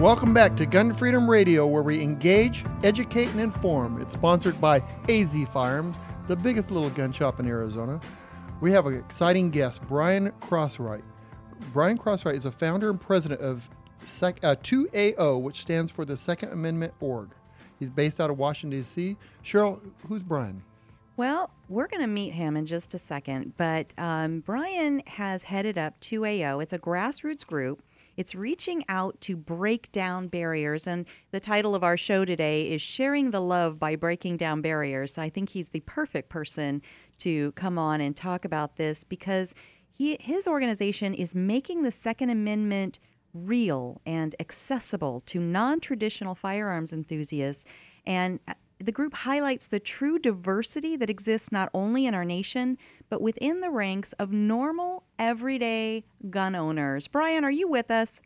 Welcome back to Gun Freedom Radio, where we engage, educate, and inform. It's sponsored by AZ Firearms, the biggest little gun shop in Arizona. We have an exciting guest, Brian Crosswhite. Brian Crosswhite is a founder and president of Sec- uh, 2AO, which stands for the Second Amendment Org. He's based out of Washington, D.C. Cheryl, who's Brian? Well, we're going to meet him in just a second, but um, Brian has headed up 2AO. It's a grassroots group. It's reaching out to break down barriers. And the title of our show today is Sharing the Love by Breaking Down Barriers. So I think he's the perfect person to come on and talk about this because he, his organization is making the Second Amendment real and accessible to non traditional firearms enthusiasts. And uh, the group highlights the true diversity that exists not only in our nation, but within the ranks of normal, everyday gun owners. Brian, are you with us?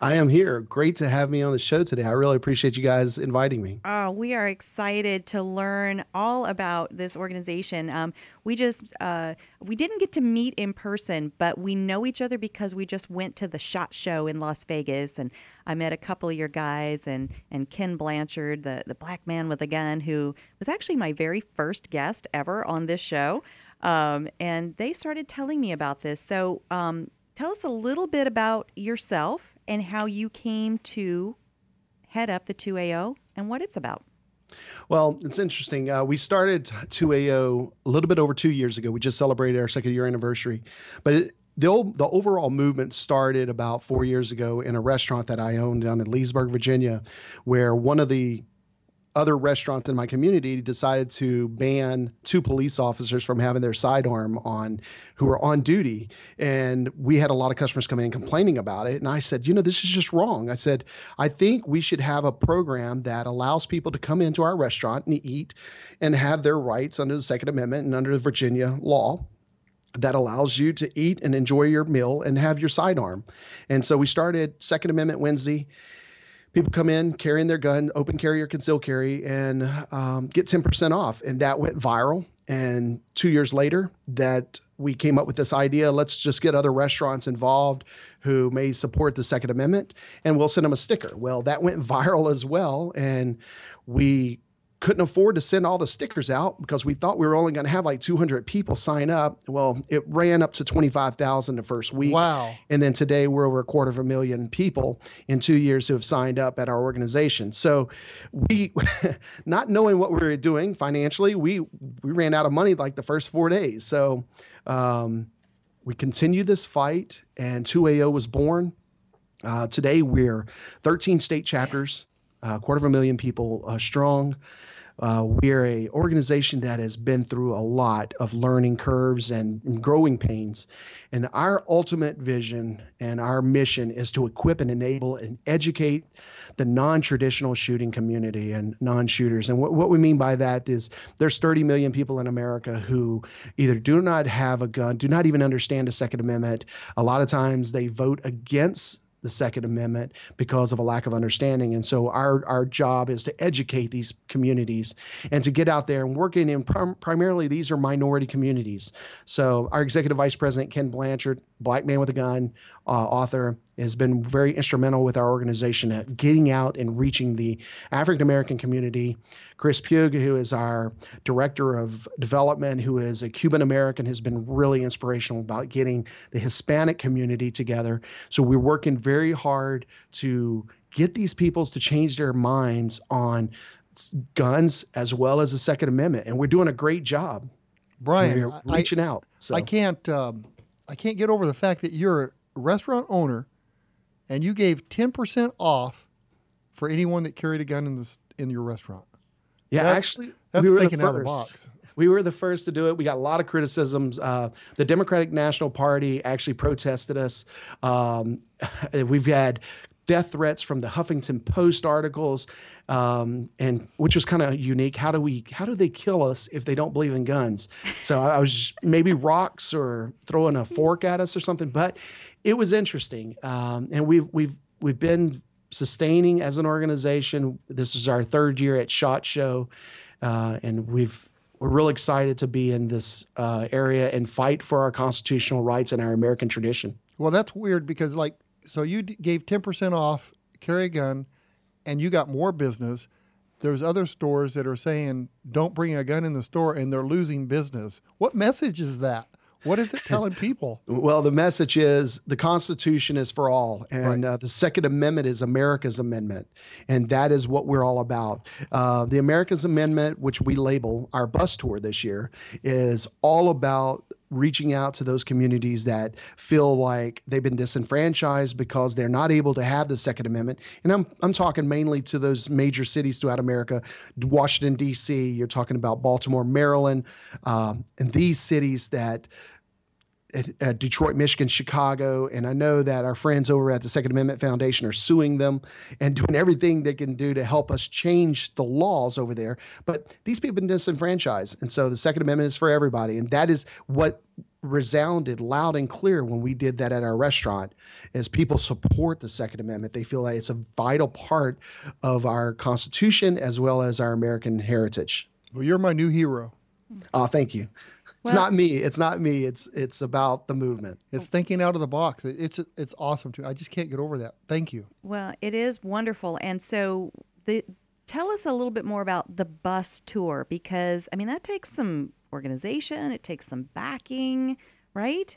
I am here. Great to have me on the show today. I really appreciate you guys inviting me. Oh, we are excited to learn all about this organization. Um, we just uh, we didn't get to meet in person, but we know each other because we just went to the Shot Show in Las Vegas, and I met a couple of your guys and and Ken Blanchard, the the black man with a gun, who was actually my very first guest ever on this show. Um, and they started telling me about this. So, um, tell us a little bit about yourself and how you came to head up the 2AO and what it's about. Well, it's interesting. Uh, we started 2AO a little bit over two years ago. We just celebrated our second year anniversary, but it, the old, the overall movement started about four years ago in a restaurant that I owned down in Leesburg, Virginia, where one of the other restaurants in my community decided to ban two police officers from having their sidearm on who were on duty. And we had a lot of customers come in complaining about it. And I said, you know, this is just wrong. I said, I think we should have a program that allows people to come into our restaurant and eat and have their rights under the Second Amendment and under the Virginia law that allows you to eat and enjoy your meal and have your sidearm. And so we started Second Amendment Wednesday people come in carrying their gun, open carry or concealed carry, and um, get 10% off. And that went viral. And two years later, that we came up with this idea let's just get other restaurants involved who may support the Second Amendment and we'll send them a sticker. Well, that went viral as well. And we couldn't afford to send all the stickers out because we thought we were only going to have like 200 people sign up. Well, it ran up to 25,000 the first week. Wow. And then today we're over a quarter of a million people in two years who have signed up at our organization. So we, not knowing what we were doing financially, we, we ran out of money like the first four days. So um, we continued this fight and 2AO was born. Uh, today we're 13 state chapters, a quarter of a million people uh, strong. Uh, we're a organization that has been through a lot of learning curves and, and growing pains, and our ultimate vision and our mission is to equip and enable and educate the non-traditional shooting community and non-shooters. And what, what we mean by that is there's 30 million people in America who either do not have a gun, do not even understand the Second Amendment. A lot of times they vote against the Second Amendment because of a lack of understanding. And so our our job is to educate these communities and to get out there and working in prim- primarily these are minority communities. So our executive vice president Ken Blanchard, black man with a gun, uh, author, has been very instrumental with our organization at getting out and reaching the African American community. Chris Pugh, who is our director of development, who is a Cuban American, has been really inspirational about getting the Hispanic community together. So we're working very hard to get these peoples to change their minds on guns as well as the Second Amendment, and we're doing a great job. Brian, reaching I, out. So. I can't, um, I can't get over the fact that you're a restaurant owner, and you gave ten percent off for anyone that carried a gun in this in your restaurant. Yeah, That- actually, That's we were the thinking out of the first. box. We were the first to do it. We got a lot of criticisms. Uh, the Democratic National Party actually protested us. Um, we've had death threats from the Huffington Post articles, um, and which was kind of unique. How do we? How do they kill us if they don't believe in guns? So I was maybe rocks or throwing a fork at us or something. But it was interesting, um, and we've we've we've been sustaining as an organization. This is our third year at Shot Show, uh, and we've we're really excited to be in this uh, area and fight for our constitutional rights and our American tradition. Well, that's weird because like so you d- gave 10% off carry a gun and you got more business. There's other stores that are saying don't bring a gun in the store and they're losing business. What message is that? What is it telling people? Well, the message is the Constitution is for all, and right. uh, the Second Amendment is America's amendment, and that is what we're all about. Uh, the America's Amendment, which we label our bus tour this year, is all about reaching out to those communities that feel like they've been disenfranchised because they're not able to have the Second Amendment. And I'm, I'm talking mainly to those major cities throughout America Washington, D.C., you're talking about Baltimore, Maryland, um, and these cities that at, Detroit, Michigan, Chicago, and I know that our friends over at the Second Amendment Foundation are suing them and doing everything they can do to help us change the laws over there. But these people have been disenfranchised, and so the Second Amendment is for everybody, and that is what resounded loud and clear when we did that at our restaurant as people support the second amendment. They feel like it's a vital part of our constitution as well as our american heritage. Well you're my new hero. Oh thank you it's not me. It's not me. It's it's about the movement. It's thinking out of the box. It's it's awesome too. I just can't get over that. Thank you. Well, it is wonderful. And so the tell us a little bit more about the bus tour because I mean that takes some organization, it takes some backing, right?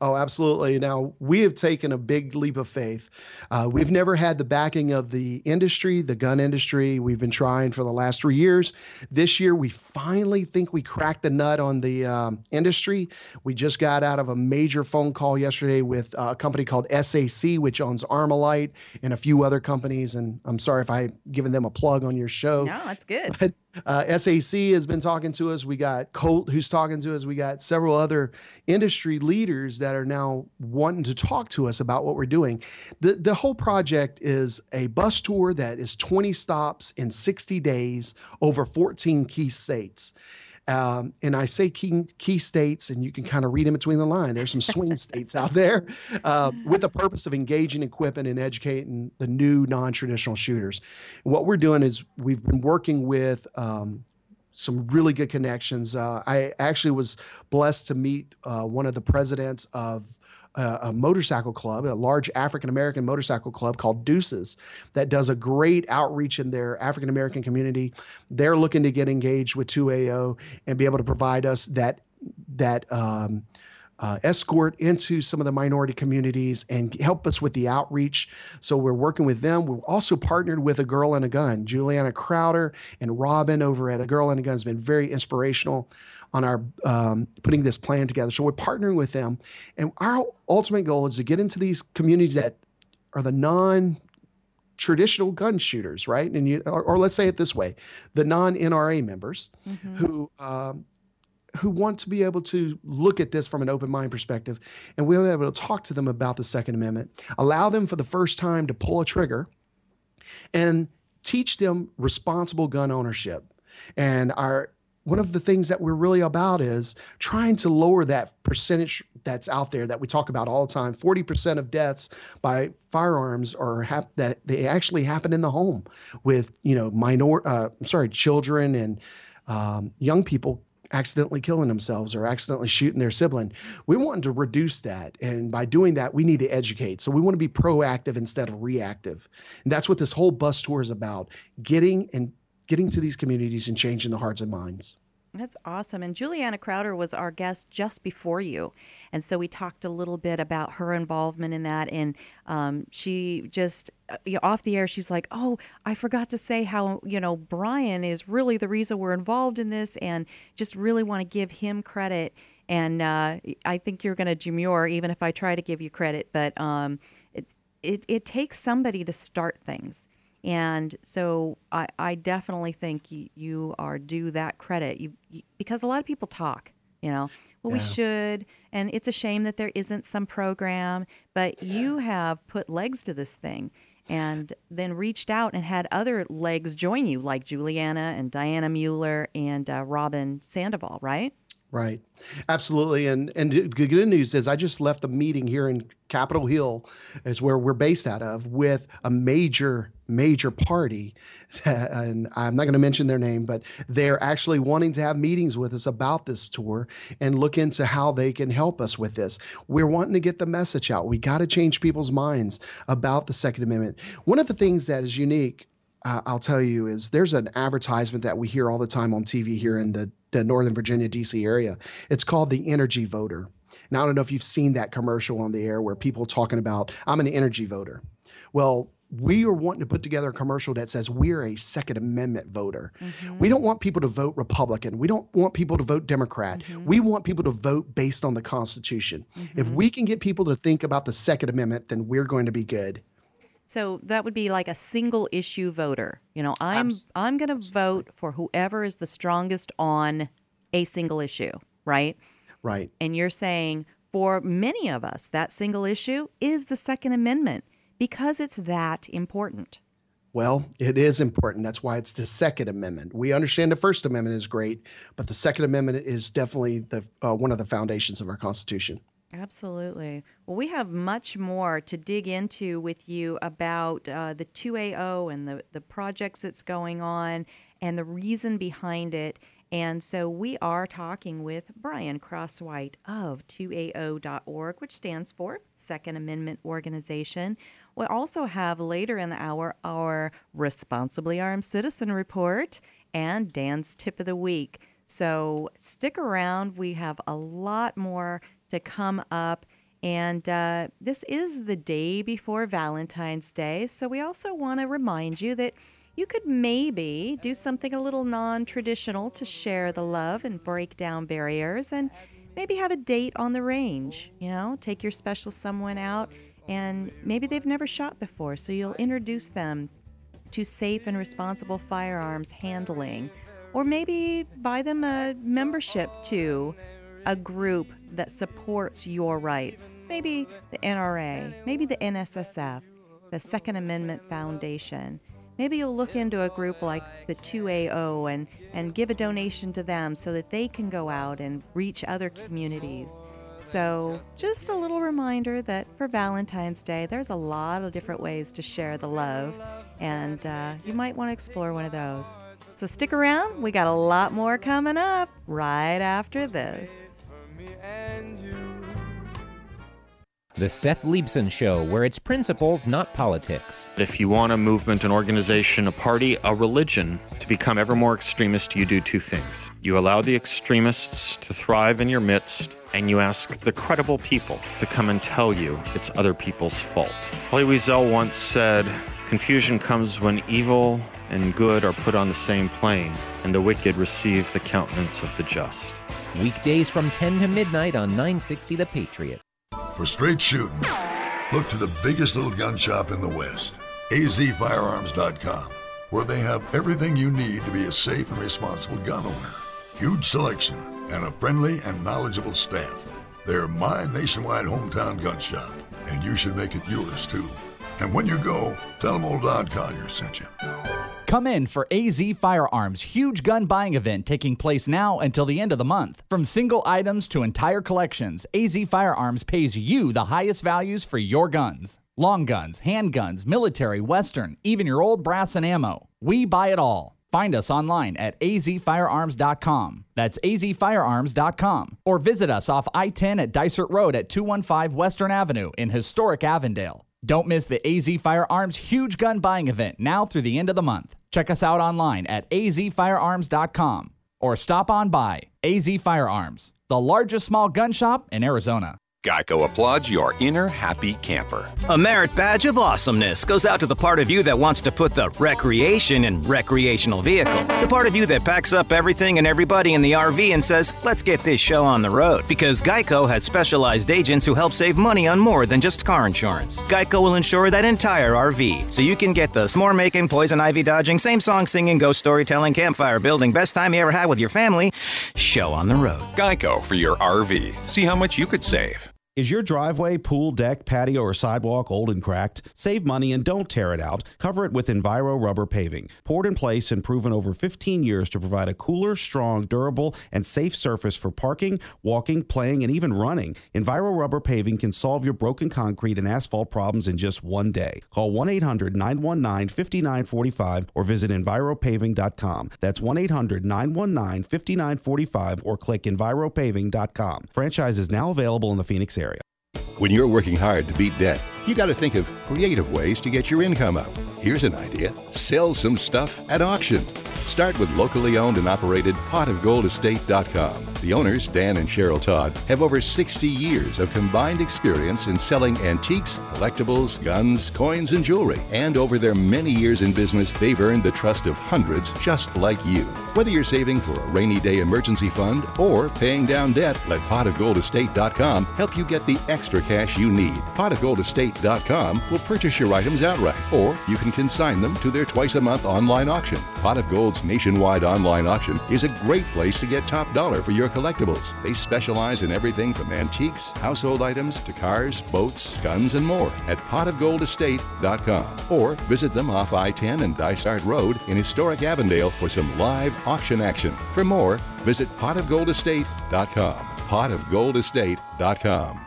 Oh, absolutely. Now, we have taken a big leap of faith. Uh, we've never had the backing of the industry, the gun industry. We've been trying for the last three years. This year, we finally think we cracked the nut on the um, industry. We just got out of a major phone call yesterday with a company called SAC, which owns Armalite and a few other companies. And I'm sorry if I've given them a plug on your show. No, that's good. But uh, SAC has been talking to us. We got Colt who's talking to us. We got several other industry leaders that are now wanting to talk to us about what we're doing. The, the whole project is a bus tour that is 20 stops in 60 days over 14 key states. Um, and I say key, key states, and you can kind of read in between the line. There's some swing states out there uh, with the purpose of engaging, equipping, and educating the new non traditional shooters. And what we're doing is we've been working with um, some really good connections. Uh, I actually was blessed to meet uh, one of the presidents of a, motorcycle club, a large African American motorcycle club called Deuces, that does a great outreach in their African American community. They're looking to get engaged with 2AO and be able to provide us that that um, uh, escort into some of the minority communities and help us with the outreach. So we're working with them. We're also partnered with A Girl and a Gun. Juliana Crowder and Robyn over at A Girl and a Gun has been very inspirational on our um, putting this plan together. So we're partnering with them, and our ultimate goal is to get into these communities that are the non traditional gun shooters, right? And you, or, or, let's say it this way, the non-NRA members mm-hmm. who um, who want to be able to look at this from an open mind perspective, and we'll be able to talk to them about the Second Amendment, allow them for the first time to pull a trigger, and teach them responsible gun ownership. And our one of the things that we're really about is trying to lower that percentage that's out there that we talk about all the time. Forty percent of deaths by firearms are hap- that they actually happen in the home with you know minor, uh, I'm sorry, children and um, young people accidentally killing themselves or accidentally shooting their sibling. We want to reduce that. And by doing that, we need to educate. So we want to be proactive instead of reactive. And that's what this whole bus tour is about getting and getting to these communities and changing the hearts and minds. That's awesome. And Juliana Crowder was our guest just before you. And so we talked a little bit about her involvement in that. And um, she just, uh, you know, off the air, she's like, oh, I forgot to say how, you know, Brian is really the reason we're involved in this and just really want to give him credit. And uh, I think you're going to demur even if I try to give you credit. But um, it, it, it takes somebody to start things And so I, I definitely think you, you are due that credit you, you, because a lot of people talk, you know, well, we should. And it's a shame that there isn't some program, but you have put legs to this thing and then reached out and had other legs join you, like Juliana and Dianna Muller and uh, Robyn Sandoval, right? Right. Absolutely. And and the good news is I just left a meeting here in Capitol Hill, is where we're based out of, with a major, major party. And I'm not going to mention their name, but they're actually wanting to have meetings with us about this tour and look into how they can help us with this. We're wanting to get the message out. We got to change people's minds about the Second Amendment. One of the things that is unique uh, I'll tell you is there's an advertisement that we hear all the time on TV here in the, the Northern Virginia, DC area. It's called the Energy Voter. Now, I don't know if you've seen that commercial on the air where people talking about, I'm an energy voter. Well, we are wanting to put together a commercial that says we're a Second Amendment voter. We don't want people to vote Republican. We don't want people to vote Democrat. We want people to vote based on the Constitution. If we can get people to think about the Second Amendment, then we're going to be good. So that would be like a single issue voter. You know, I'm I'm going to vote for whoever is the strongest on a single issue, right? Right. And you're saying for many of us that single issue is the second amendment because it's that important. Well, it is important. That's why it's the Second Amendment. We understand the First Amendment is great, but the Second Amendment is definitely the uh, one of the foundations of our Constitution. Absolutely. Well, we have much more to dig into with you about uh, the 2AO and the, the projects that's going on and the reason behind it. And so we are talking with Brian Crosswhite of 2AO.org, which stands for Second Amendment Organization. We'll also have later in the hour our Responsibly Armed Citizen Report and Dan's Tip of the Week. So stick around. We have a lot more to come up. And uh, this is the day before Valentine's Day. So we also want to remind you that you could maybe do something a little non traditional to share the love and break down barriers and maybe have a date on the range. You know, take your special someone out and maybe they've never shot before. So you'll introduce them to safe and responsible firearms handling, or maybe buy them a membership to a group that supports your rights. Maybe the NRA, maybe the NSSF, the Second Amendment Foundation. Maybe you'll look into a group like the 2AO and, and give a donation to them so that they can go out and reach other communities. So, just a little reminder that for Valentine's Day, there's a lot of different ways to share the love, and uh, you might want to explore one of those. So, stick around. We got a lot more coming up right after this. The Seth Leibsohn Show, where it's principles, not politics. If you want a movement, an organization, a party, a religion to become ever more extremist, you do two things. You allow the extremists to thrive in your midst, and you ask the credible people to come and tell you it's other people's fault. Elie Wiesel once said, Confusion comes when evil and good are put on the same plane, and the wicked receive the countenance of the just. Weekdays from 10 to midnight on 960 The Patriot. For straight shooting, look to the biggest little gun shop in the West, azfirearms.com, where they have everything you need to be a safe and responsible gun owner. Huge selection and a friendly and knowledgeable staff. They're my nationwide hometown gun shop, and you should make it yours too. And when you go, tell them old Don Collier sent you. Come in for AZ Firearms' huge gun buying event taking place now until the end of the month. From single items to entire collections, AZ Firearms pays you the highest values for your guns. Long guns, handguns, military, western, even your old brass and ammo. We buy it all. Find us online at azfirearms.com. That's azfirearms.com. Or visit us off I 10 at Dysart Road at 215 Western Avenue in historic Avondale. Don't miss the AZ Firearms huge gun buying event now through the end of the month. Check us out online at azfirearms.com or stop on by AZ Firearms, the largest small gun shop in Arizona. Geico applauds your inner happy camper. A merit badge of awesomeness goes out to the part of you that wants to put the recreation in recreational vehicle. The part of you that packs up everything and everybody in the RV and says, let's get this show on the road. Because Geico has specialized agents who help save money on more than just car insurance. Geico will insure that entire RV, so you can get the s'more making, poison ivy dodging, same song singing, ghost storytelling, campfire building, best time you ever had with your family show on the road. Geico for your RV. See how much you could save. Is your driveway, pool, deck, patio, or sidewalk old and cracked? Save money and don't tear it out. Cover it with Enviro rubber paving. Poured in place and proven over 15 years to provide a cooler, strong, durable, and safe surface for parking, walking, playing, and even running. Enviro rubber paving can solve your broken concrete and asphalt problems in just one day. Call 1 800 919 5945 or visit EnviroPaving.com. That's 1 800 919 5945 or click EnviroPaving.com. Franchise is now available in the Phoenix area. When you're working hard to beat debt, you got to think of creative ways to get your income up. Here's an idea sell some stuff at auction. Start with locally owned and operated potofgoldestate.com. The owners, Dan and Cheryl Todd, have over 60 years of combined experience in selling antiques, collectibles, guns, coins, and jewelry. And over their many years in business, they've earned the trust of hundreds just like you. Whether you're saving for a rainy day emergency fund or paying down debt, let potofgoldestate.com help you get the extra cash you need. Potofgoldestate.com will purchase your items outright, or you can consign them to their twice a month online auction. Pot of Gold's nationwide online auction is a great place to get top dollar for your collectibles. They specialize in everything from antiques, household items to cars, boats, guns, and more at potofgoldestate.com or visit them off I 10 and Dysart Road in historic Avondale for some live auction action. For more, visit potofgoldestate.com. potofgoldestate.com.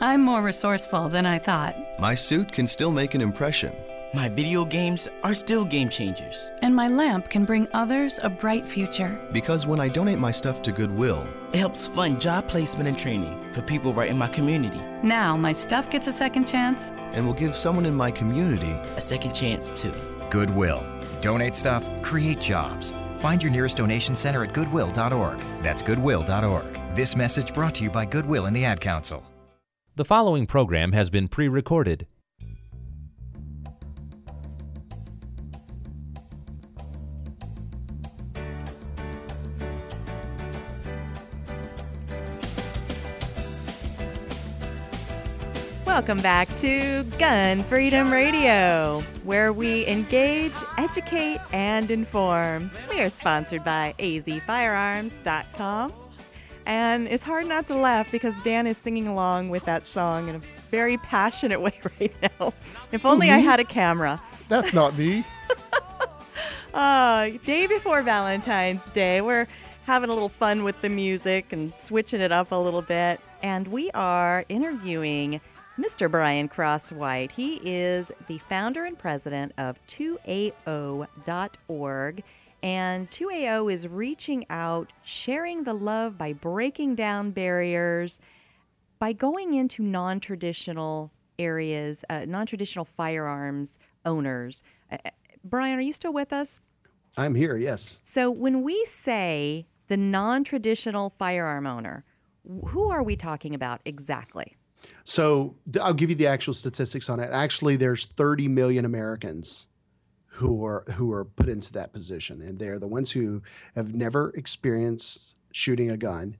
I'm more resourceful than I thought. My suit can still make an impression. My video games are still game changers. And my lamp can bring others a bright future. Because when I donate my stuff to Goodwill, it helps fund job placement and training for people right in my community. Now my stuff gets a second chance. And will give someone in my community a second chance too. Goodwill. Donate stuff, create jobs. Find your nearest donation center at goodwill.org. That's goodwill.org. This message brought to you by Goodwill and the Ad Council. The following program has been pre recorded. Welcome back to Gun Freedom Radio, where we engage, educate, and inform. We are sponsored by azfirearms.com. And it's hard not to laugh because Dan is singing along with that song in a very passionate way right now. If only I had a camera. That's not me. uh, day before Valentine's Day, we're having a little fun with the music and switching it up a little bit. And we are interviewing Mr. Brian Crosswhite. He is the founder and president of 2AO.org. And 2AO is reaching out, sharing the love by breaking down barriers, by going into non traditional areas, uh, non traditional firearms owners. Uh, Brian, are you still with us? I'm here, yes. So when we say the non traditional firearm owner, who are we talking about exactly? So I'll give you the actual statistics on it. Actually, there's 30 million Americans who are who are put into that position, and they're the ones who have never experienced shooting a gun.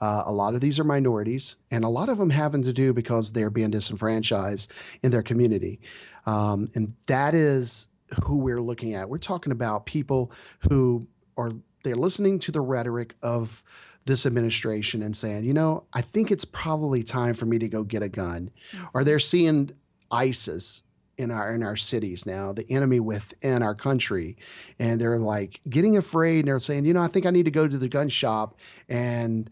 Uh, a lot of these are minorities, and a lot of them having to do because they're being disenfranchised in their community, um, and that is who we're looking at. We're talking about people who are they're listening to the rhetoric of this administration and saying, you know, I think it's probably time for me to go get a gun. Mm-hmm. Or they're seeing ISIS in our in our cities now, the enemy within our country, and they're like getting afraid and they're saying, you know, I think I need to go to the gun shop and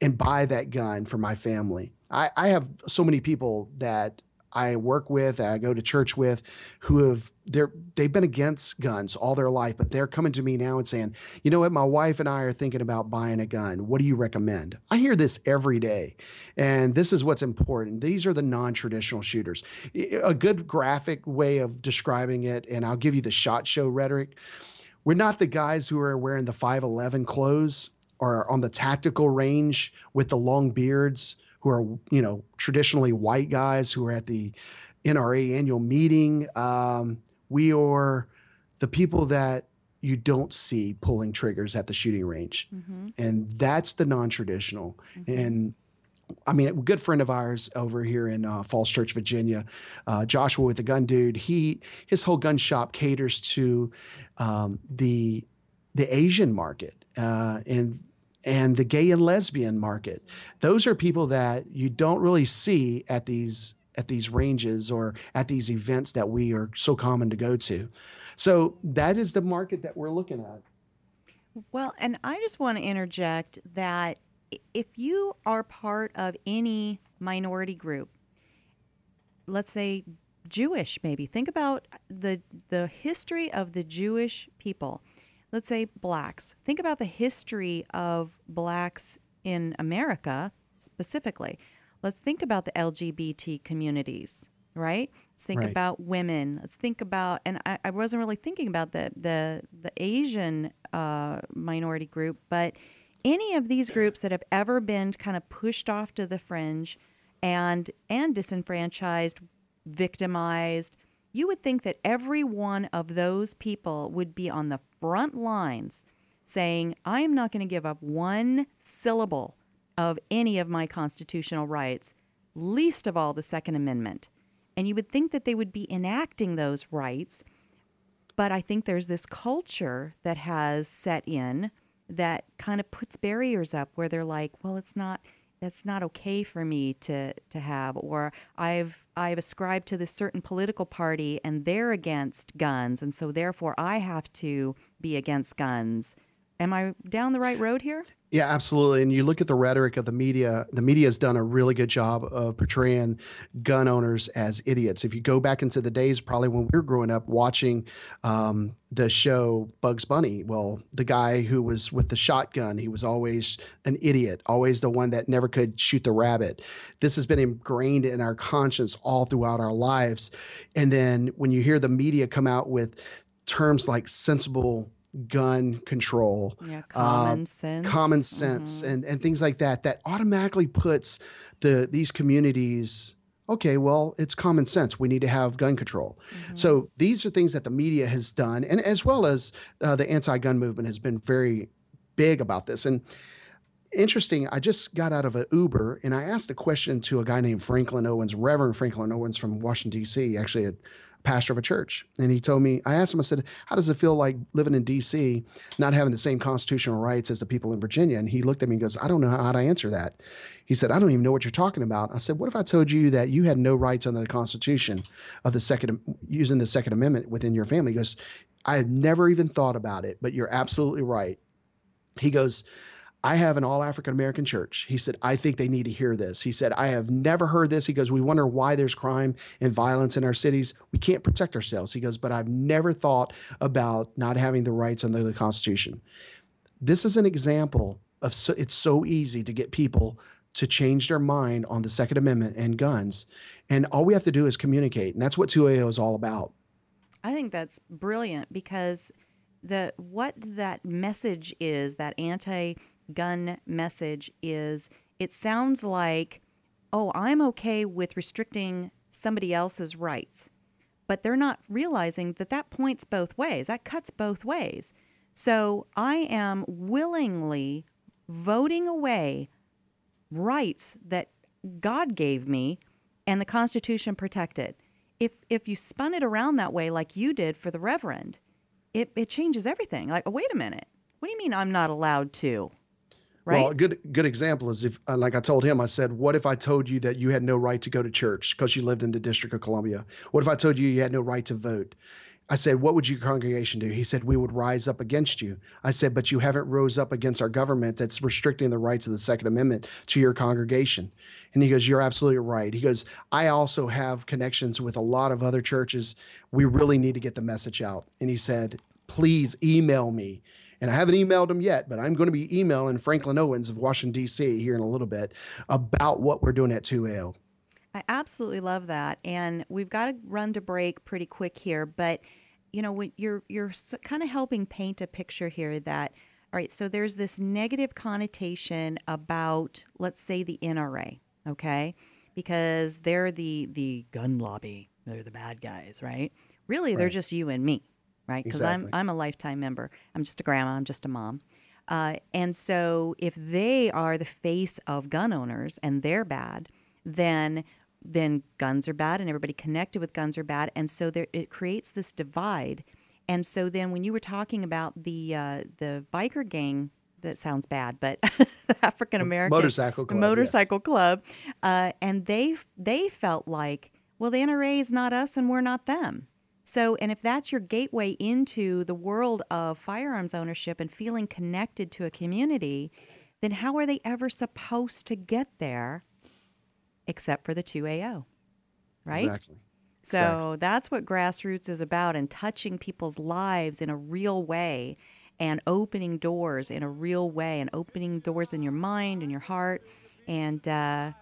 and buy that gun for my family. I, I have so many people that I work with, I go to church with, who have they're they've been against guns all their life, but they're coming to me now and saying, you know what, my wife and I are thinking about buying a gun. What do you recommend? I hear this every day, and this is what's important. These are the non-traditional shooters. A good graphic way of describing it, and I'll give you the shot show rhetoric. We're not the guys who are wearing the 511 clothes or on the tactical range with the long beards who are you know traditionally white guys who are at the NRA annual meeting. Um, we are the people that you don't see pulling triggers at the shooting range, and that's the non-traditional. And I mean, a good friend of ours over here in uh, Falls Church, Virginia, uh, Joshua with the Gun Dude. He his whole gun shop caters to um, the the Asian market uh, and and the gay and lesbian market. Those are people that you don't really see at these at these ranges or at these events that we are so common to go to. So that is the market that we're looking at. Well, and I just want to interject that if you are part of any minority group, let's say Jewish, maybe think about the the history of the Jewish people. Let's say blacks. Think about the history of blacks in America specifically. Let's think about the LGBT communities, right? Let's think Right. about women. Let's think about, and I, I wasn't really thinking about the the the Asian uh, minority group, but any of these groups that have ever been kind of pushed off to the fringe and and disenfranchised, victimized, you would think that every one of those people would be on the front lines saying, I am not going to give up one syllable of any of my constitutional rights, least of all the Second Amendment. And you would think that they would be enacting those rights. But I think there's this culture that has set in that kind of puts barriers up where they're like, well, it's not that's not okay for me to to have or I've I've ascribed to this certain political party and they're against guns and so therefore I have to be against guns. Am I down the right road here? Yeah, absolutely. And you look at the rhetoric of the media, the media has done a really good job of portraying gun owners as idiots. If you go back into the days, probably when we were growing up watching um, the show Bugs Bunny, well, the guy who was with the shotgun, he was always an idiot, always the one that never could shoot the rabbit. This has been ingrained in our conscience all throughout our lives. And then when you hear the media come out with terms like sensible gun control, Yeah, uh, common sense. common sense, and and things like that, that automatically puts the these communities. Okay, well, it's common sense. We need to have gun control. So these are things that the media has done, and as well as uh, the anti-gun movement has been very big about this. And interesting, I just got out of an Uber and I asked a question to a guy named Franklin Owens, Reverend Franklin Owens from Washington, D.C., actually a pastor of a church. And he told me, I asked him, I said, How does it feel like living in D.C., not having the same constitutional rights as the people in Virginia? And he looked at me and goes, I don't know how to answer that. He said, I don't even know what you're talking about. I said, What if I told you that you had no rights under the Constitution of the second, using the Second Amendment within your family? He goes, I had never even thought about it, but you're absolutely right. He goes, I have an all African American church. He said, I think they need to hear this. He said, I have never heard this. He goes, We wonder why there's crime and violence in our cities. We can't protect ourselves. He goes, But I've never thought about not having the rights under the Constitution. This is an example of so, it's so easy to get people to change their mind on the Second Amendment and guns. And all we have to do is communicate. And that's what 2AO is all about. I think that's brilliant because the what that message is, that anti-gun message is, it sounds like, oh, I'm okay with restricting somebody else's rights, but they're not realizing that that points both ways. That cuts both ways. So I am willingly voting away rights that God gave me and the Constitution protected. If if you spun it around that way like you did for the Reverend, it, it changes everything. Like, wait a minute. What do you mean I'm not allowed to? Right? Well, a good good example is if, uh, like I told him, I said, "What if I told you that you had no right to go to church because you lived in the District of Columbia? What if I told you you had no right to vote?" I said, "What would your congregation do?" He said, "We would rise up against you." I said, "But you haven't rose up against our government that's restricting the rights of the Second Amendment to your congregation." And he goes, "You're absolutely right." He goes, "I also have connections with a lot of other churches. We really need to get the message out." And he said, "Please email me." And I haven't emailed him yet, but I'm going to be emailing Franklin Owens of Washington, D.C. here in a little bit about what we're doing at 2AO. I absolutely love that, and we've got to run to break pretty quick here. But you know, when you're you're kind of helping paint a picture here that all right. So there's this negative connotation about, let's say, the NRA, okay? Because they're the the gun lobby. They're the bad guys, right? Really, they're just you and me, right? Because I'm I'm a lifetime member. I'm just a grandma. I'm just a mom. Uh, and so, if they are the face of gun owners and they're bad, then then guns are bad, and everybody connected with guns are bad, and so there it creates this divide. And so then, when you were talking about the uh, the biker gang, that sounds bad, but African American motorcycle club, yes. motorcycle club, uh, and they they felt like, well, the NRA is not us, and we're not them. So, and if that's your gateway into the world of firearms ownership and feeling connected to a community, then how are they ever supposed to get there except for the 2AO? Right? Exactly. So Exactly. that's what grassroots is about and touching people's lives in a real way and opening doors in a real way and opening doors in your mind and your heart. And, uh,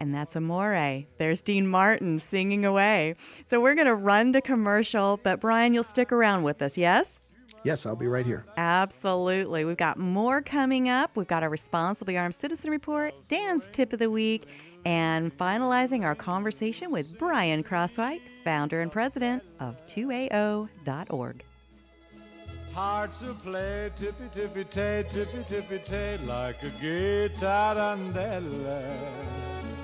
and that's Amore. There's Dean Martin singing away. So we're going to run to commercial, but Brian, you'll stick around with us, yes? Yes, I'll be right here. Absolutely. We've got more coming up. We've got our Responsibly Armed Citizen Report, Dan's Tip of the Week, and finalizing our conversation with Brian Crosswhite, founder and president of 2AO.org. Hearts who play tippy tippy tay, tippy tippy tay, like a guitar When the stars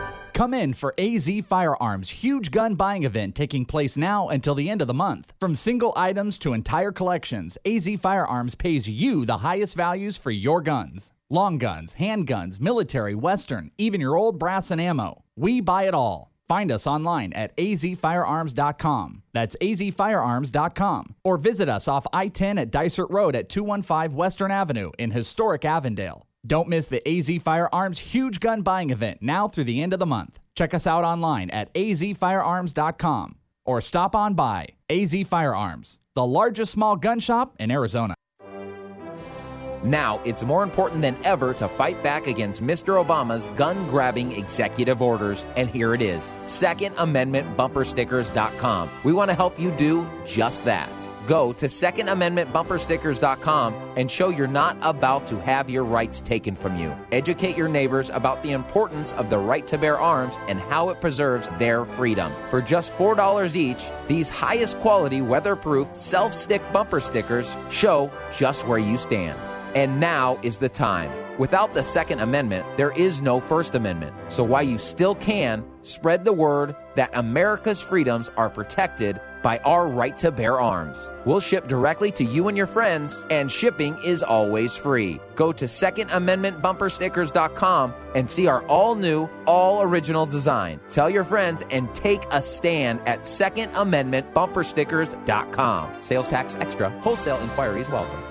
Come in for AZ Firearms' huge gun buying event taking place now until the end of the month. From single items to entire collections, AZ Firearms pays you the highest values for your guns. Long guns, handguns, military, western, even your old brass and ammo. We buy it all. Find us online at azfirearms.com. That's azfirearms.com. Or visit us off I 10 at Dysart Road at 215 Western Avenue in historic Avondale. Don't miss the AZ Firearms huge gun buying event now through the end of the month. Check us out online at azfirearms.com or stop on by AZ Firearms, the largest small gun shop in Arizona. Now it's more important than ever to fight back against Mr. Obama's gun grabbing executive orders. And here it is Second Amendment bumperstickers.com. We want to help you do just that. Go to secondamendmentbumperstickers.com and show you're not about to have your rights taken from you. Educate your neighbors about the importance of the right to bear arms and how it preserves their freedom. For just $4 each, these highest quality weatherproof self stick bumper stickers show just where you stand. And now is the time. Without the Second Amendment, there is no First Amendment. So while you still can, spread the word that America's freedoms are protected by our right to bear arms. We'll ship directly to you and your friends, and shipping is always free. Go to secondamendmentbumperstickers.com and see our all new, all original design. Tell your friends and take a stand at secondamendmentbumperstickers.com. Sales tax extra. Wholesale inquiries welcome.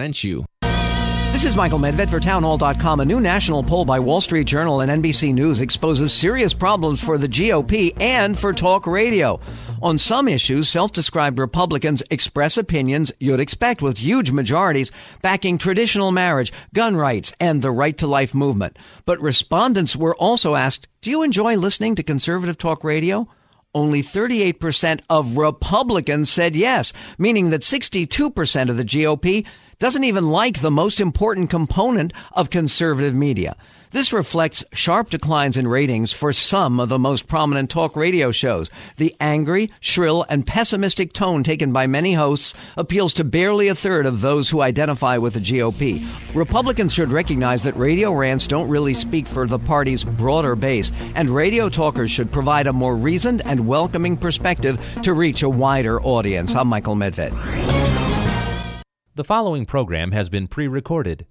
you. This is Michael Medved for Townhall.com. A new national poll by Wall Street Journal and NBC News exposes serious problems for the GOP and for talk radio. On some issues, self described Republicans express opinions you'd expect with huge majorities backing traditional marriage, gun rights, and the right to life movement. But respondents were also asked Do you enjoy listening to conservative talk radio? Only 38% of Republicans said yes, meaning that 62% of the GOP doesn't even like the most important component of conservative media. This reflects sharp declines in ratings for some of the most prominent talk radio shows. The angry, shrill, and pessimistic tone taken by many hosts appeals to barely a third of those who identify with the GOP. Republicans should recognize that radio rants don't really speak for the party's broader base, and radio talkers should provide a more reasoned and welcoming perspective to reach a wider audience. I'm Michael Medved. The following program has been pre recorded.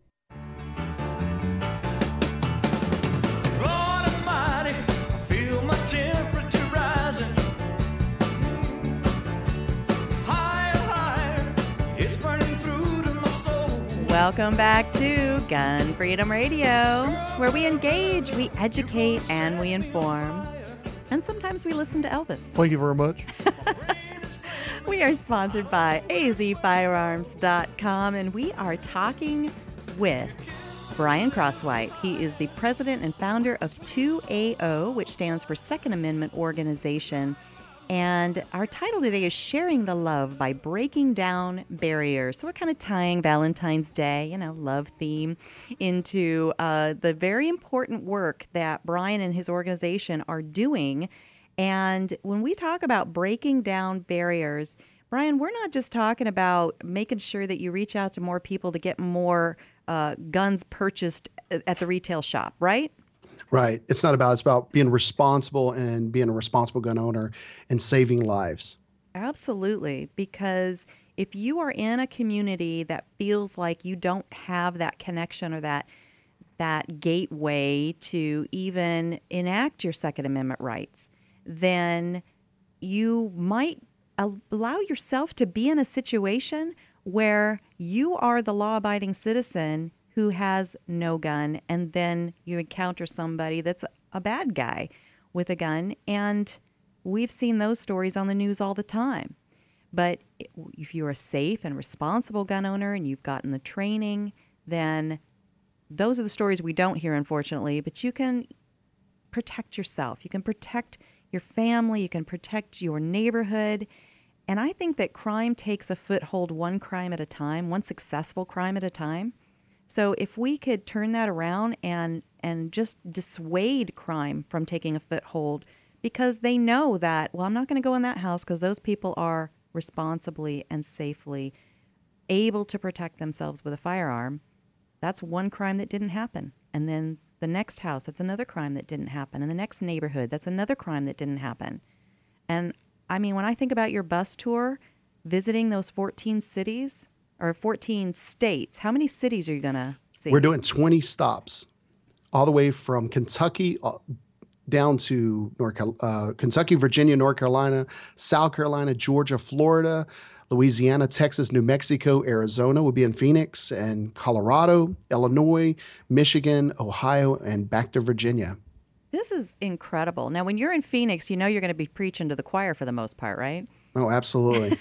Welcome back to Gun Freedom Radio, where we engage, we educate, and we inform. And sometimes we listen to Elvis. Thank you very much. we are sponsored by azfirearms.com, and we are talking with Brian Crosswhite. He is the president and founder of 2AO, which stands for Second Amendment Organization. And our title today is Sharing the Love by Breaking Down Barriers. So we're kind of tying Valentine's Day, you know, love theme, into uh, the very important work that Brian and his organization are doing. And when we talk about breaking down barriers, Brian, we're not just talking about making sure that you reach out to more people to get more uh, guns purchased at the retail shop, right? Right. It's not about, it's about being responsible and being a responsible gun owner and saving lives. Absolutely. Because if you are in a community that feels like you don't have that connection or that that gateway to even enact your second amendment rights then you might allow yourself to be in a situation where you are the law abiding citizen who has no gun, and then you encounter somebody that's a bad guy with a gun. And we've seen those stories on the news all the time. But if you're a safe and responsible gun owner and you've gotten the training, then those are the stories we don't hear, unfortunately. But you can protect yourself, you can protect your family, you can protect your neighborhood. And I think that crime takes a foothold one crime at a time, one successful crime at a time. So if we could turn that around and and just dissuade crime from taking a foothold because they know that well I'm not going to go in that house because those people are responsibly and safely able to protect themselves with a firearm. That's one crime that didn't happen. And then the next house, that's another crime that didn't happen. And the next neighborhood, that's another crime that didn't happen. And I mean, when I think about your bus tour, visiting those 14 cities, or 14 states. How many cities are you going to see? We're doing 20 stops, all the way from Kentucky uh, down to North uh, Kentucky, Virginia, North Carolina, South Carolina, Georgia, Florida, Louisiana, Texas, New Mexico, Arizona. We'll be in Phoenix and Colorado, Illinois, Michigan, Ohio, and back to Virginia. This is incredible. Now, when you're in Phoenix, you know you're going to be preaching to the choir for the most part, right? Oh, absolutely.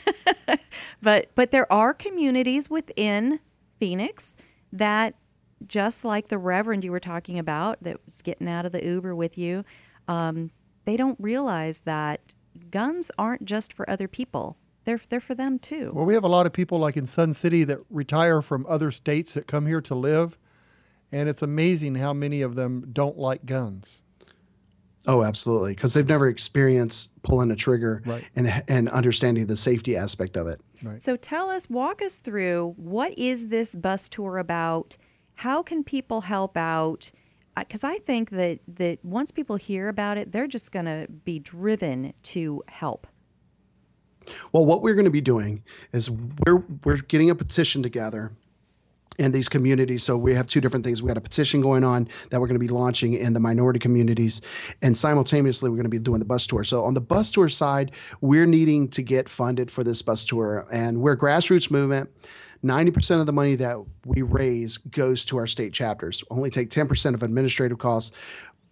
but but there are communities within Phoenix that just like the reverend you were talking about that was getting out of the Uber with you, um, they don't realize that guns aren't just for other people. They're they're for them too. Well, we have a lot of people like in Sun City that retire from other states that come here to live, and it's amazing how many of them don't like guns. Oh, absolutely, because they've never experienced pulling a trigger right. and and understanding the safety aspect of it. Right. So tell us, walk us through what is this bus tour about? How can people help out? Uh, because I think that that once people hear about it, they're just going to be driven to help. Well, what we're going to be doing is we're we're getting a petition together in these communities. So we have two different things. We got a petition going on that we're going to be launching in the minority communities, and simultaneously we're going to be doing the bus tour. So on the bus tour side, we're needing to get funded for this bus tour, and we're grassroots movement. 90% of the money that we raise goes to our state chapters. Only take 10% of administrative costs.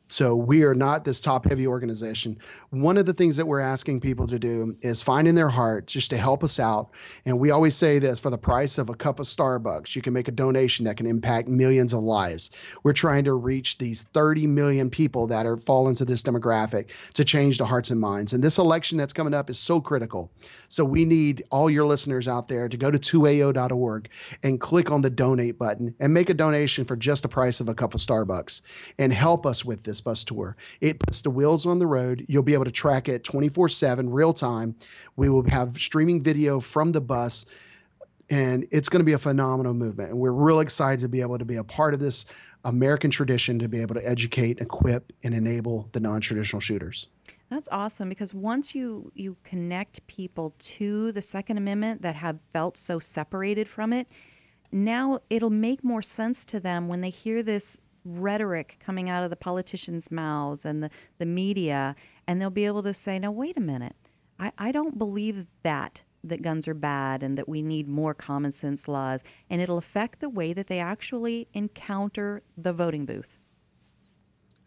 So we are not this top heavy organization. One of the things that we're asking people to do is find in their heart just to help us out. And we always say this for the price of a cup of Starbucks, you can make a donation that can impact millions of lives. We're trying to reach these 30 million people that are fall into this demographic to change the hearts and minds. And this election that's coming up is so critical. So we need all your listeners out there to go to 2ao.org and click on the donate button and make a donation for just the price of a cup of Starbucks and help us with this bus tour. It puts the wheels on the road. You'll be able to track it 24 7, real time. We will have streaming video from the bus, and it's going to be a phenomenal movement. And we're real excited to be able to be a part of this American tradition to be able to educate, equip, and enable the non traditional shooters. That's awesome because once you you connect people to the Second Amendment that have felt so separated from it, now it'll make more sense to them when they hear this rhetoric coming out of the politicians' mouths and the, the media, and they'll be able to say, now, wait a minute. I, I don't believe that, that guns are bad and that we need more common sense laws. And it'll affect the way that they actually encounter the voting booth.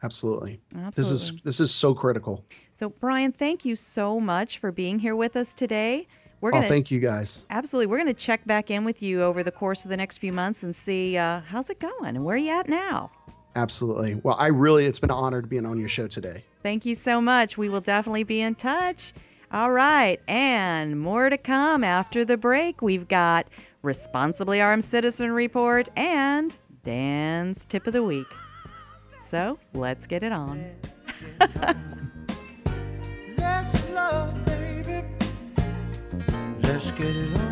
Absolutely. Absolutely. This is this is so critical. So, Brian, thank you so much for being here with us today. We're gonna, oh, thank you guys. Absolutely. We're going to check back in with you over the course of the next few months and see uh, how's it going and where are you at now. Absolutely. Well, I really, it's been an honor to be on your show today. Thank you so much. We will definitely be in touch. All right. And more to come after the break. We've got Responsibly Armed Citizen Report and Dan's Tip of the Week. So let's get it on. let's love, baby. Let's get it on.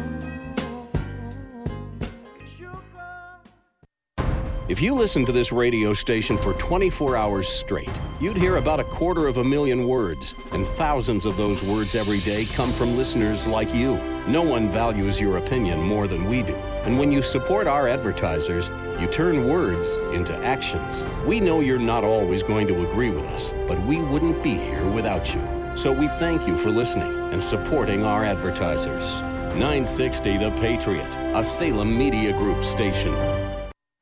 If you listened to this radio station for 24 hours straight, you'd hear about a quarter of a million words, and thousands of those words every day come from listeners like you. No one values your opinion more than we do. And when you support our advertisers, you turn words into actions. We know you're not always going to agree with us, but we wouldn't be here without you. So we thank you for listening and supporting our advertisers. 960 The Patriot, a Salem Media Group station.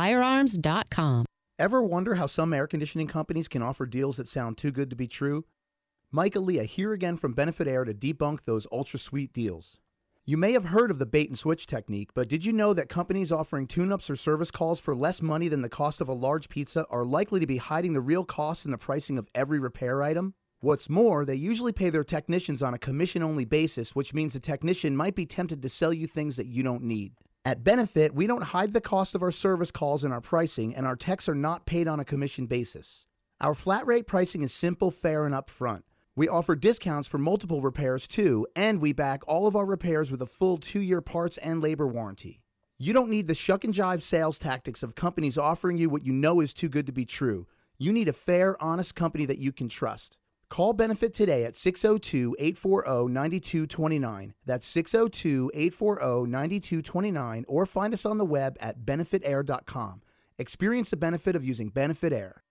firearms.com. Ever wonder how some air conditioning companies can offer deals that sound too good to be true? Mike Aaliyah here again from Benefit Air to debunk those ultra sweet deals. You may have heard of the bait and switch technique, but did you know that companies offering tune ups or service calls for less money than the cost of a large pizza are likely to be hiding the real costs in the pricing of every repair item? What's more, they usually pay their technicians on a commission only basis, which means the technician might be tempted to sell you things that you don't need. At Benefit, we don't hide the cost of our service calls in our pricing, and our techs are not paid on a commission basis. Our flat rate pricing is simple, fair, and upfront. We offer discounts for multiple repairs too, and we back all of our repairs with a full two year parts and labor warranty. You don't need the shuck and jive sales tactics of companies offering you what you know is too good to be true. You need a fair, honest company that you can trust. Call Benefit today at 602 840 9229. That's 602 840 9229, or find us on the web at benefitair.com. Experience the benefit of using Benefit Air.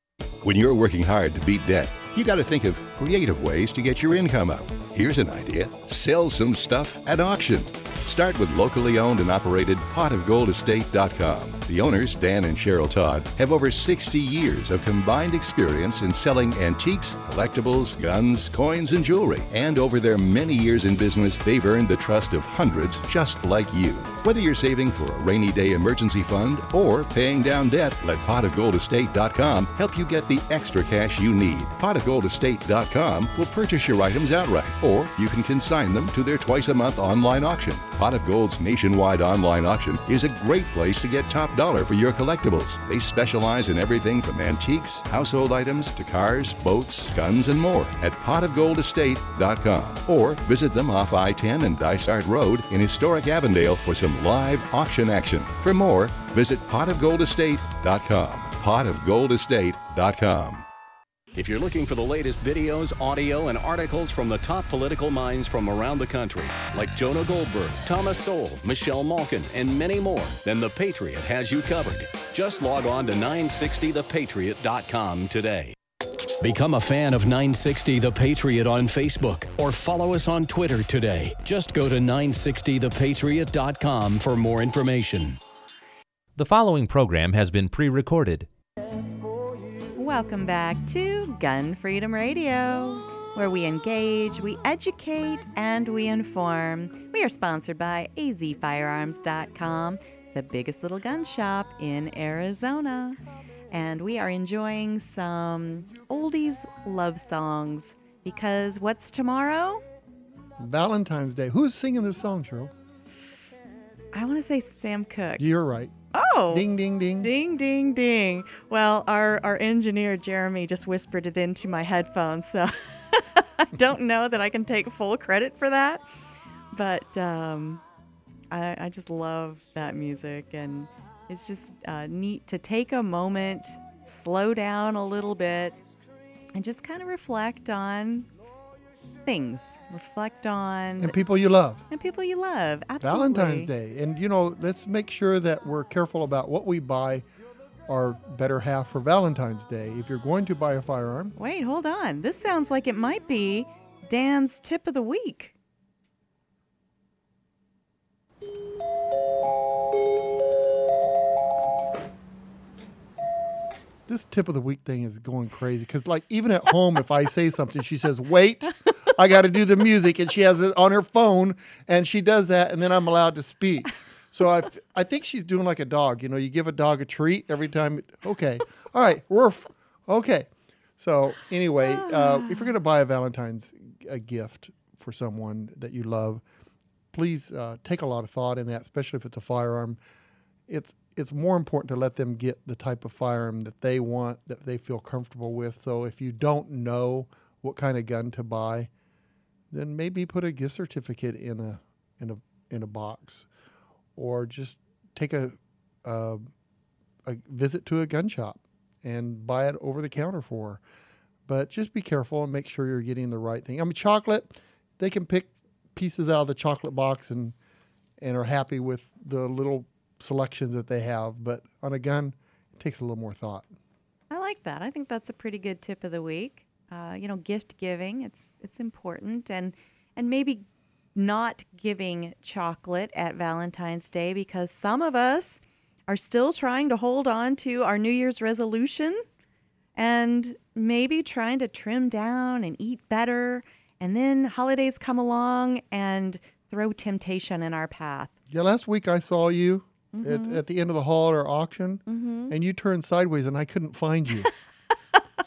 When you're working hard to beat debt, you got to think of creative ways to get your income up. Here's an idea sell some stuff at auction. Start with locally owned and operated potofgoldestate.com. The owners, Dan and Cheryl Todd, have over 60 years of combined experience in selling antiques, collectibles, guns, coins, and jewelry. And over their many years in business, they've earned the trust of hundreds just like you. Whether you're saving for a rainy day emergency fund or paying down debt, let potofgoldestate.com help you get the extra cash you need. Potofgoldestate.com will purchase your items outright, or you can consign them to their twice a month online auction. Pot of Gold's nationwide online auction is a great place to get top dollar for your collectibles. They specialize in everything from antiques, household items, to cars, boats, guns, and more at potofgoldestate.com. Or visit them off I 10 and Dysart Road in historic Avondale for some live auction action. For more, visit potofgoldestate.com. potofgoldestate.com. If you're looking for the latest videos, audio, and articles from the top political minds from around the country, like Jonah Goldberg, Thomas Sowell, Michelle Malkin, and many more, then The Patriot has you covered. Just log on to 960thepatriot.com today. Become a fan of 960 The Patriot on Facebook or follow us on Twitter today. Just go to 960thepatriot.com for more information. The following program has been pre recorded. Welcome back to Gun Freedom Radio, where we engage, we educate, and we inform. We are sponsored by azfirearms.com, the biggest little gun shop in Arizona. And we are enjoying some oldies love songs because what's tomorrow? Valentine's Day. Who's singing this song, Cheryl? I want to say Sam Cooke. You're right. Oh. Ding, ding, ding. Ding, ding, ding. Well, our, our engineer, Jeremy, just whispered it into my headphones, so I don't know that I can take full credit for that. But um, I, I just love that music, and it's just uh, neat to take a moment, slow down a little bit, and just kind of reflect on things. Reflect on And people you love. and people you love. Absolutely. Valentine's Day. And, you know, let's make sure that we're careful about what we buy our better half for Valentine's Day. If you're going to buy a firearm, Wait, hold on. This sounds like it might be Dan's tip of the week. this tip of the week thing is going crazy. Because, like, even at home, if I say something, she says, wait, I got to do the music. And she has it on her phone and she does that. And then I'm allowed to speak. So I, I think she's doing like a dog. You know, you give a dog a treat every time. Okay. All right. We're f- okay. So anyway, uh, if you're going to buy a Valentine's a gift for someone that you love, please uh, take a lot of thought in that, especially if it's a firearm. It's it's more important to let them get the type of firearm that they want, that they feel comfortable with. So if you don't know what kind of gun to buy, then maybe put a gift certificate in a in a in a box, or just take a a, a visit to a gun shop and buy it over the counter for. But just be careful and make sure you're getting the right thing. I mean, chocolate, they can pick pieces out of the chocolate box and and are happy with the little selections that they have. But on a gun, it takes a little more thought. I like that. I think that's a pretty good tip of the week. Uh, you know, gift giving it's it's important, and and maybe not giving chocolate at Valentine's Day because some of us are still trying to hold on to our New Year's resolution and maybe trying to trim down and eat better. And then holidays come along and throw temptation in our path. Yeah, last week I saw you Mhm. at, at the end of the hall at our auction, Mhm. and you turned sideways, and I couldn't find you.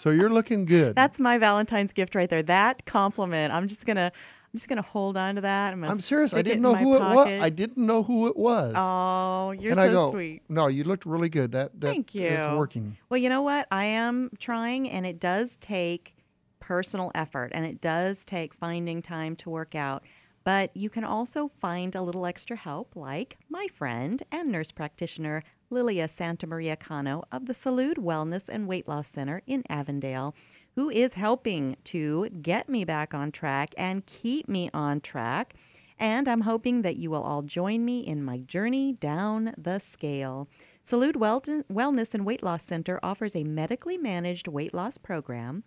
so you're looking good. That's my Valentine's gift right there. That compliment. I'm just gonna I'm just gonna hold on to that. I'm, I'm serious. I didn't know who it was. I didn't know who it was. Oh, you're and so I go, sweet. No, you looked really good. That that Thank you. It's working. Well, you know what? I am trying, and it does take personal effort, and it does take finding time to work out. But you can also find a little extra help, like my friend and nurse practitioner Lilia Santa Maria Cano of the Salud Wellness and Weight Loss Center in Avondale, who is helping to get me back on track and keep me on track. And I'm hoping that you will all join me in my journey down the scale. Salud Wellness and Weight Loss Center offers a medically managed weight loss program.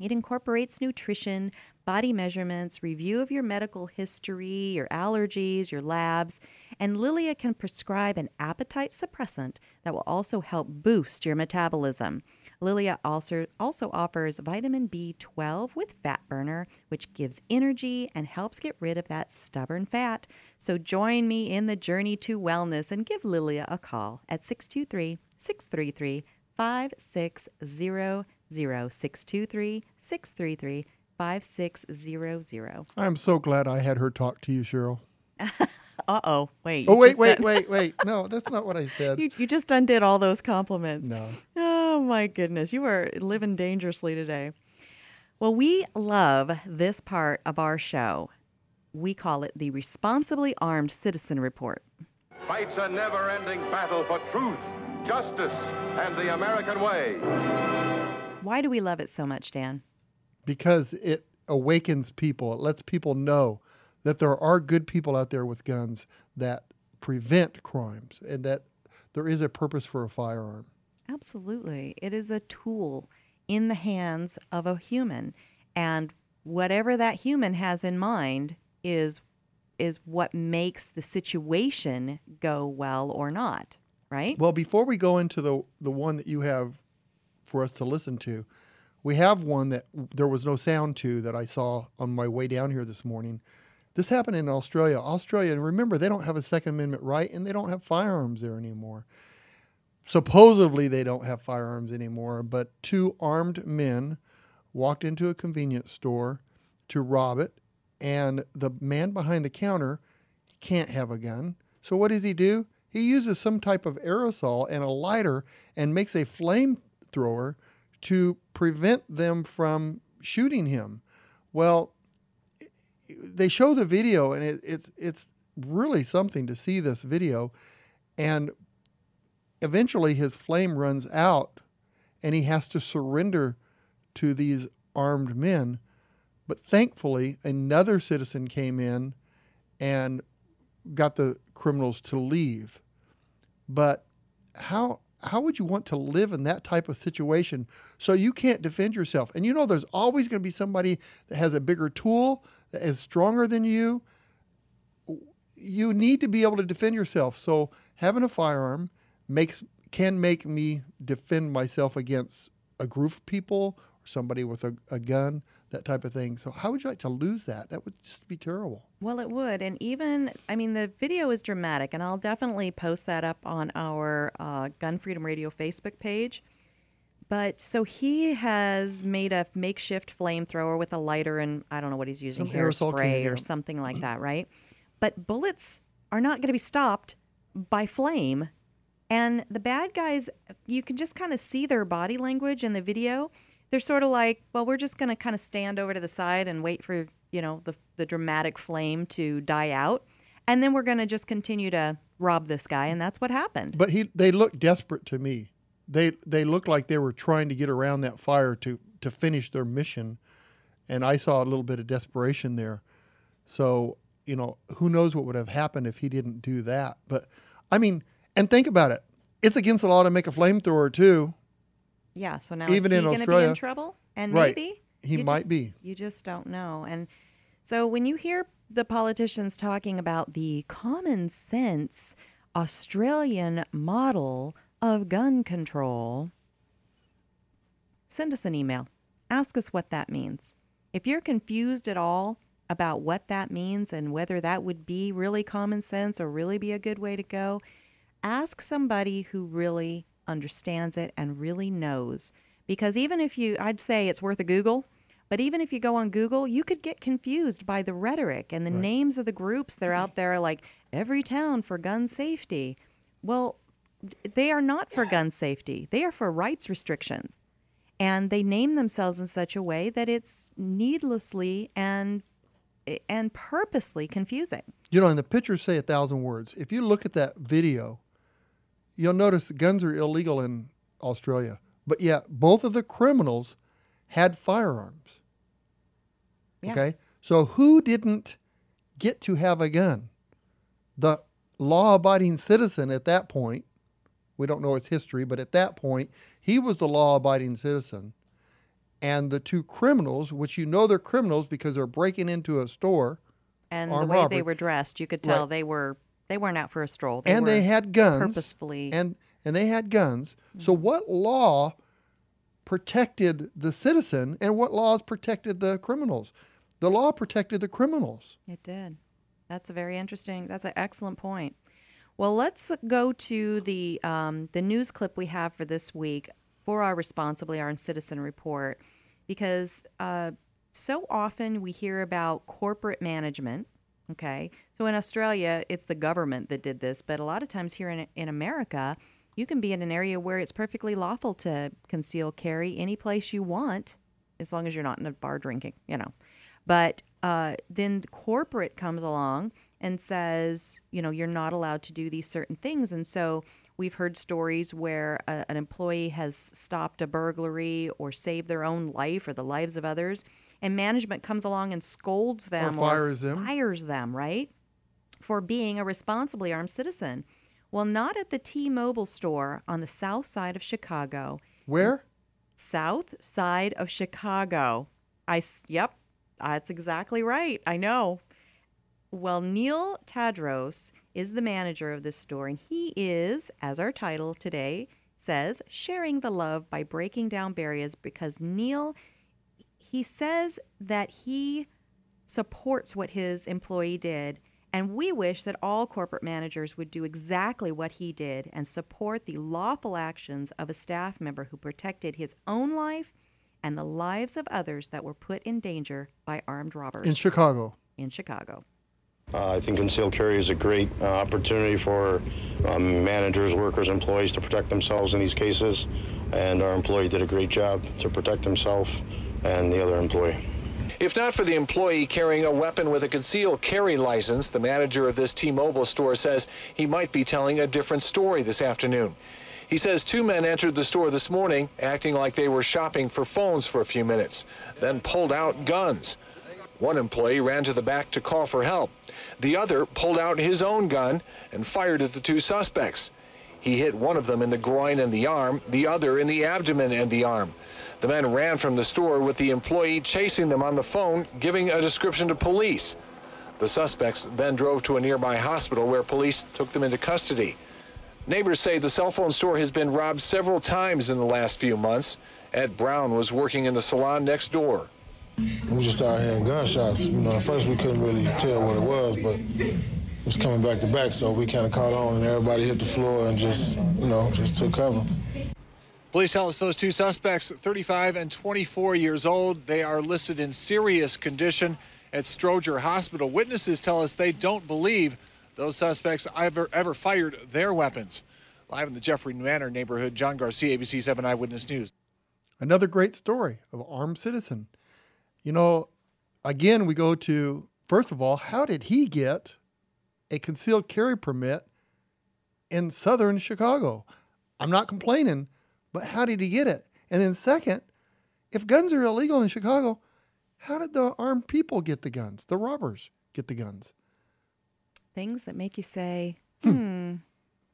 It incorporates nutrition, body measurements, review of your medical history, your allergies, your labs, And Lilia can prescribe an appetite suppressant that will also help boost your metabolism. Lilia also, also offers vitamin B12 with fat burner, which gives energy and helps get rid of that stubborn fat. So join me in the journey to wellness and give Lilia a call at 623 633 5600. 623 633 5600. I'm so glad I had her talk to you, Cheryl. Uh oh. Wait. Oh, wait, wait, wait, wait. No, that's not what I said. You, you just undid all those compliments. No. Oh, my goodness. You are living dangerously today. Well, we love this part of our show. We call it the Responsibly Armed Citizen Report. Fights a never ending battle for truth, justice, and the American way. Why do we love it so much, Dan? Because it awakens people. It lets people know that there are good people out there with guns that prevent crimes and that there is a purpose for a firearm. Absolutely. It is a tool in the hands of a human. And whatever that human has in mind is is what makes the situation go well or not, right? Well, before we go into the the one that you have for us to listen to, we have one that there was no sound to that I saw on my way down here this morning. This happened in Australia. Australia, and remember, they don't have a Second Amendment right and they don't have firearms there anymore. Supposedly, they don't have firearms anymore, but two armed men walked into a convenience store to rob it, and the man behind the counter can't have a gun. So, what does he do? He uses some type of aerosol and a lighter and makes a flamethrower to prevent them from shooting him. Well, they show the video, and it, it's it's really something to see this video. And eventually, his flame runs out, and he has to surrender to these armed men. But thankfully, another citizen came in and got the criminals to leave. But how how would you want to live in that type of situation so you can't defend yourself? And you know there's always going to be somebody that has a bigger tool, that is stronger than you. You need to be able to defend yourself. So having a firearm makes can make me defend myself against a group of people somebody with a, a gun, that type of thing. So how would you like to lose that? That would just be terrible. Well, it would. And even, I mean, the video is dramatic, and I'll definitely post that up on our uh, Gun Freedom Radio Facebook page. But so he has made a makeshift flamethrower with a lighter and I don't know what he's using, Some hairspray or something like that, right? But bullets are not going to be stopped by flame. And the bad guys, you can just kind of see their body language in the video. They're sort of like, well, we're just going to kind of stand over to the side and wait for, you know, the, the dramatic flame to die out. And then we're going to just continue to rob this guy. And that's what happened. But he they looked desperate to me. They they looked like they were trying to get around that fire to to finish their mission, and I saw a little bit of desperation there. So you know who knows what would have happened if he didn't do that. But I mean, and think about it. It's against the law to make a flamethrower too. Yeah. So now Even is he going to be in trouble? And Right. maybe He might just- be. You just don't know. And so when you hear the politicians talking about the common sense Australian model of gun control, send us an email. Ask us what that means. If you're confused at all about what that means and whether that would be really common sense or really be a good way to go, ask somebody who really understands it and really knows. Because even if you, I'd say it's worth a Google, but even if you go on Google, you could get confused by the rhetoric and the names of the groups that are out there, like Everytown for gun safety. Well, they are not for gun safety, they are for rights restrictions. And they name themselves in such a way that it's needlessly and and purposely confusing. You know, and the pictures say a thousand words. If you look at that video, you'll notice guns are illegal in Australia. But yet, both of the criminals had firearms. Yeah. Okay? So, who didn't get to have a gun? The law abiding citizen at that point, we don't know its history, but at that point, he was the law abiding citizen. And the two criminals, which you know they're criminals because they're breaking into a store, And the way robbery. they were dressed, you could tell Right. they were They weren't out for a stroll. They and they had guns. purposefully. And and they had guns. So what law protected the citizen and what laws protected the criminals? The law protected the criminals. It did. That's a very interesting. That's an excellent point. Well, let's go to the um, the news clip we have for this week for our responsibly our citizen report, because uh, so often we hear about corporate management. Okay, so in Australia, it's the government that did this, but a lot of times here in in America, you can be in an area where it's perfectly lawful to conceal carry any place you want, as long as you're not in a bar drinking, you know. But uh, then corporate comes along and says, you know, you're not allowed to do these certain things. And so we've heard stories where a, an employee has stopped a burglary or saved their own life or the lives of others, and management comes along and scolds them fires them. fires them, right? For being a responsibly armed citizen. Well, not at the T Mobile store on the south side of Chicago. Where? South side of Chicago. I, yep, that's exactly right. I know. Well, Neil Tadros is the manager of this store, and he is, as our title today says, sharing the love by breaking down barriers because Neil, he says that he supports what his employee did. And we wish that all corporate managers would do exactly what he did and support the lawful actions of a staff member who protected his own life and the lives of others that were put in danger by armed robbers In Chicago. in Chicago. Uh, I think concealed carry is a great uh, opportunity for um, managers, workers, employees to protect themselves in these cases. And our employee did a great job to protect himself and the other employee. If not for the employee carrying a weapon with a concealed carry license, the manager of this T Mobile store says he might be telling a different story this afternoon. He says two men entered the store this morning acting like they were shopping for phones for a few minutes, then pulled out guns. One employee ran to the back to call for help. The other pulled out his own gun and fired at the two suspects. He hit one of them in the groin and the arm, the other in the abdomen and the arm. The men ran from the store with the employee chasing them on the phone, giving a description to police. The suspects then drove to a nearby hospital where police took them into custody. Neighbors say the cell phone store has been robbed several times in the last few months. Ed Brown was working in the salon next door. We just started hearing gunshots. You know, at first we couldn't really tell what it was, but it was coming back to back, so we kind of caught on, and everybody hit the floor and just, you know, just took cover. Police tell us those two suspects, 35 and 24 years old, they are listed in serious condition at Stroger Hospital. Witnesses tell us they don't believe those suspects ever ever fired their weapons. Live in the Jeffrey Manor neighborhood, John Garcia, ABC 7 Eyewitness News. Another great story of an armed citizen. You know, again, we go to first of all, how did he get a concealed carry permit in southern Chicago? I'm not complaining, but how did he get it? And then, second, if guns are illegal in Chicago, how did the armed people get the guns? The robbers get the guns. Things that make you say, hmm,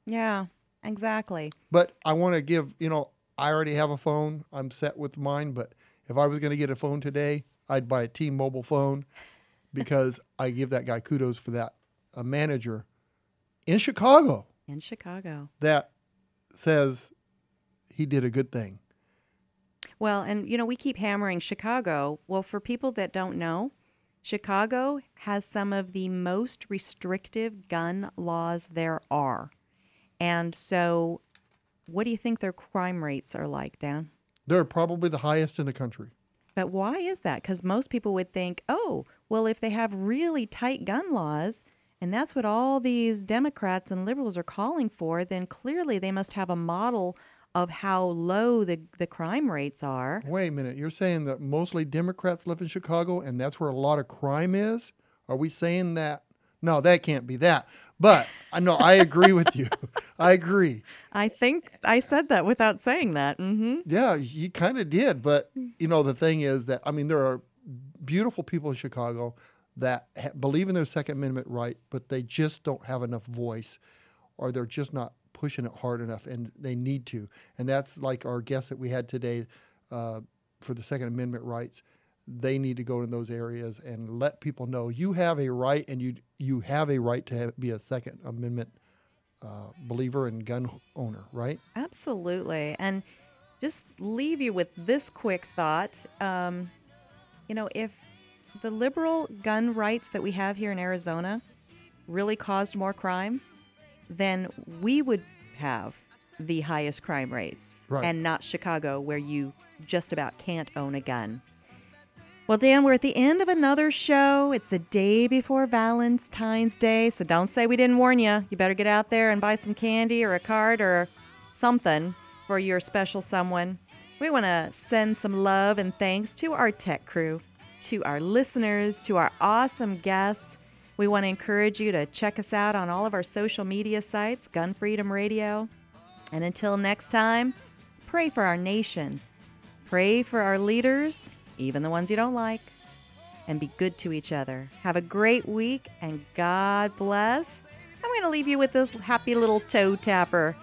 yeah, exactly. But I want to give, you know, I already have a phone. I'm set with mine. But if I was going to get a phone today, I'd buy a T-Mobile phone because I give that guy kudos for that. A manager in Chicago In Chicago. that says he did a good thing. Well, and you know, we keep hammering Chicago. Well, for people that don't know, Chicago has some of the most restrictive gun laws there are. And so, what do you think their crime rates are like, Dan? They're probably the highest in the country. But why is that? Because most people would think, oh, well, if they have really tight gun laws, and that's what all these Democrats and liberals are calling for, then clearly they must have a model of how low the, the crime rates are. Wait a minute. You're saying that mostly Democrats live in Chicago and that's where a lot of crime is? Are we saying that? No, that can't be that. But I know I agree with you. I agree. I think I said that without saying that. Mm-hmm. Yeah, you kind of did. But, you know, the thing is that, I mean, there are beautiful people in Chicago that ha- believe in their Second Amendment right, but they just don't have enough voice or they're just not pushing it hard enough and they need to. And that's like our guest that we had today uh, for the Second Amendment rights. they need to go in those areas and let people know you have a right and you you have a right to have, be a Second Amendment uh, believer and gun owner, right? Absolutely. And just leave you with this quick thought. Um, you know, if the liberal gun rights that we have here in Arizona really caused more crime, then we would have the highest crime rates Right. and not Chicago, where you just about can't own a gun. Well, Dan, we're at the end of another show. It's the day before Valentine's Day, so don't say we didn't warn you. You better get out there and buy some candy or a card or something for your special someone. We want to send some love and thanks to our tech crew, to our listeners, to our awesome guests. We want to encourage you to check us out on all of our social media sites, Gun Freedom Radio. And until next time, pray for our nation. Pray for our leaders, even the ones you don't like, and be good to each other. Have a great week and God bless. I'm going to leave you with this happy little toe tapper.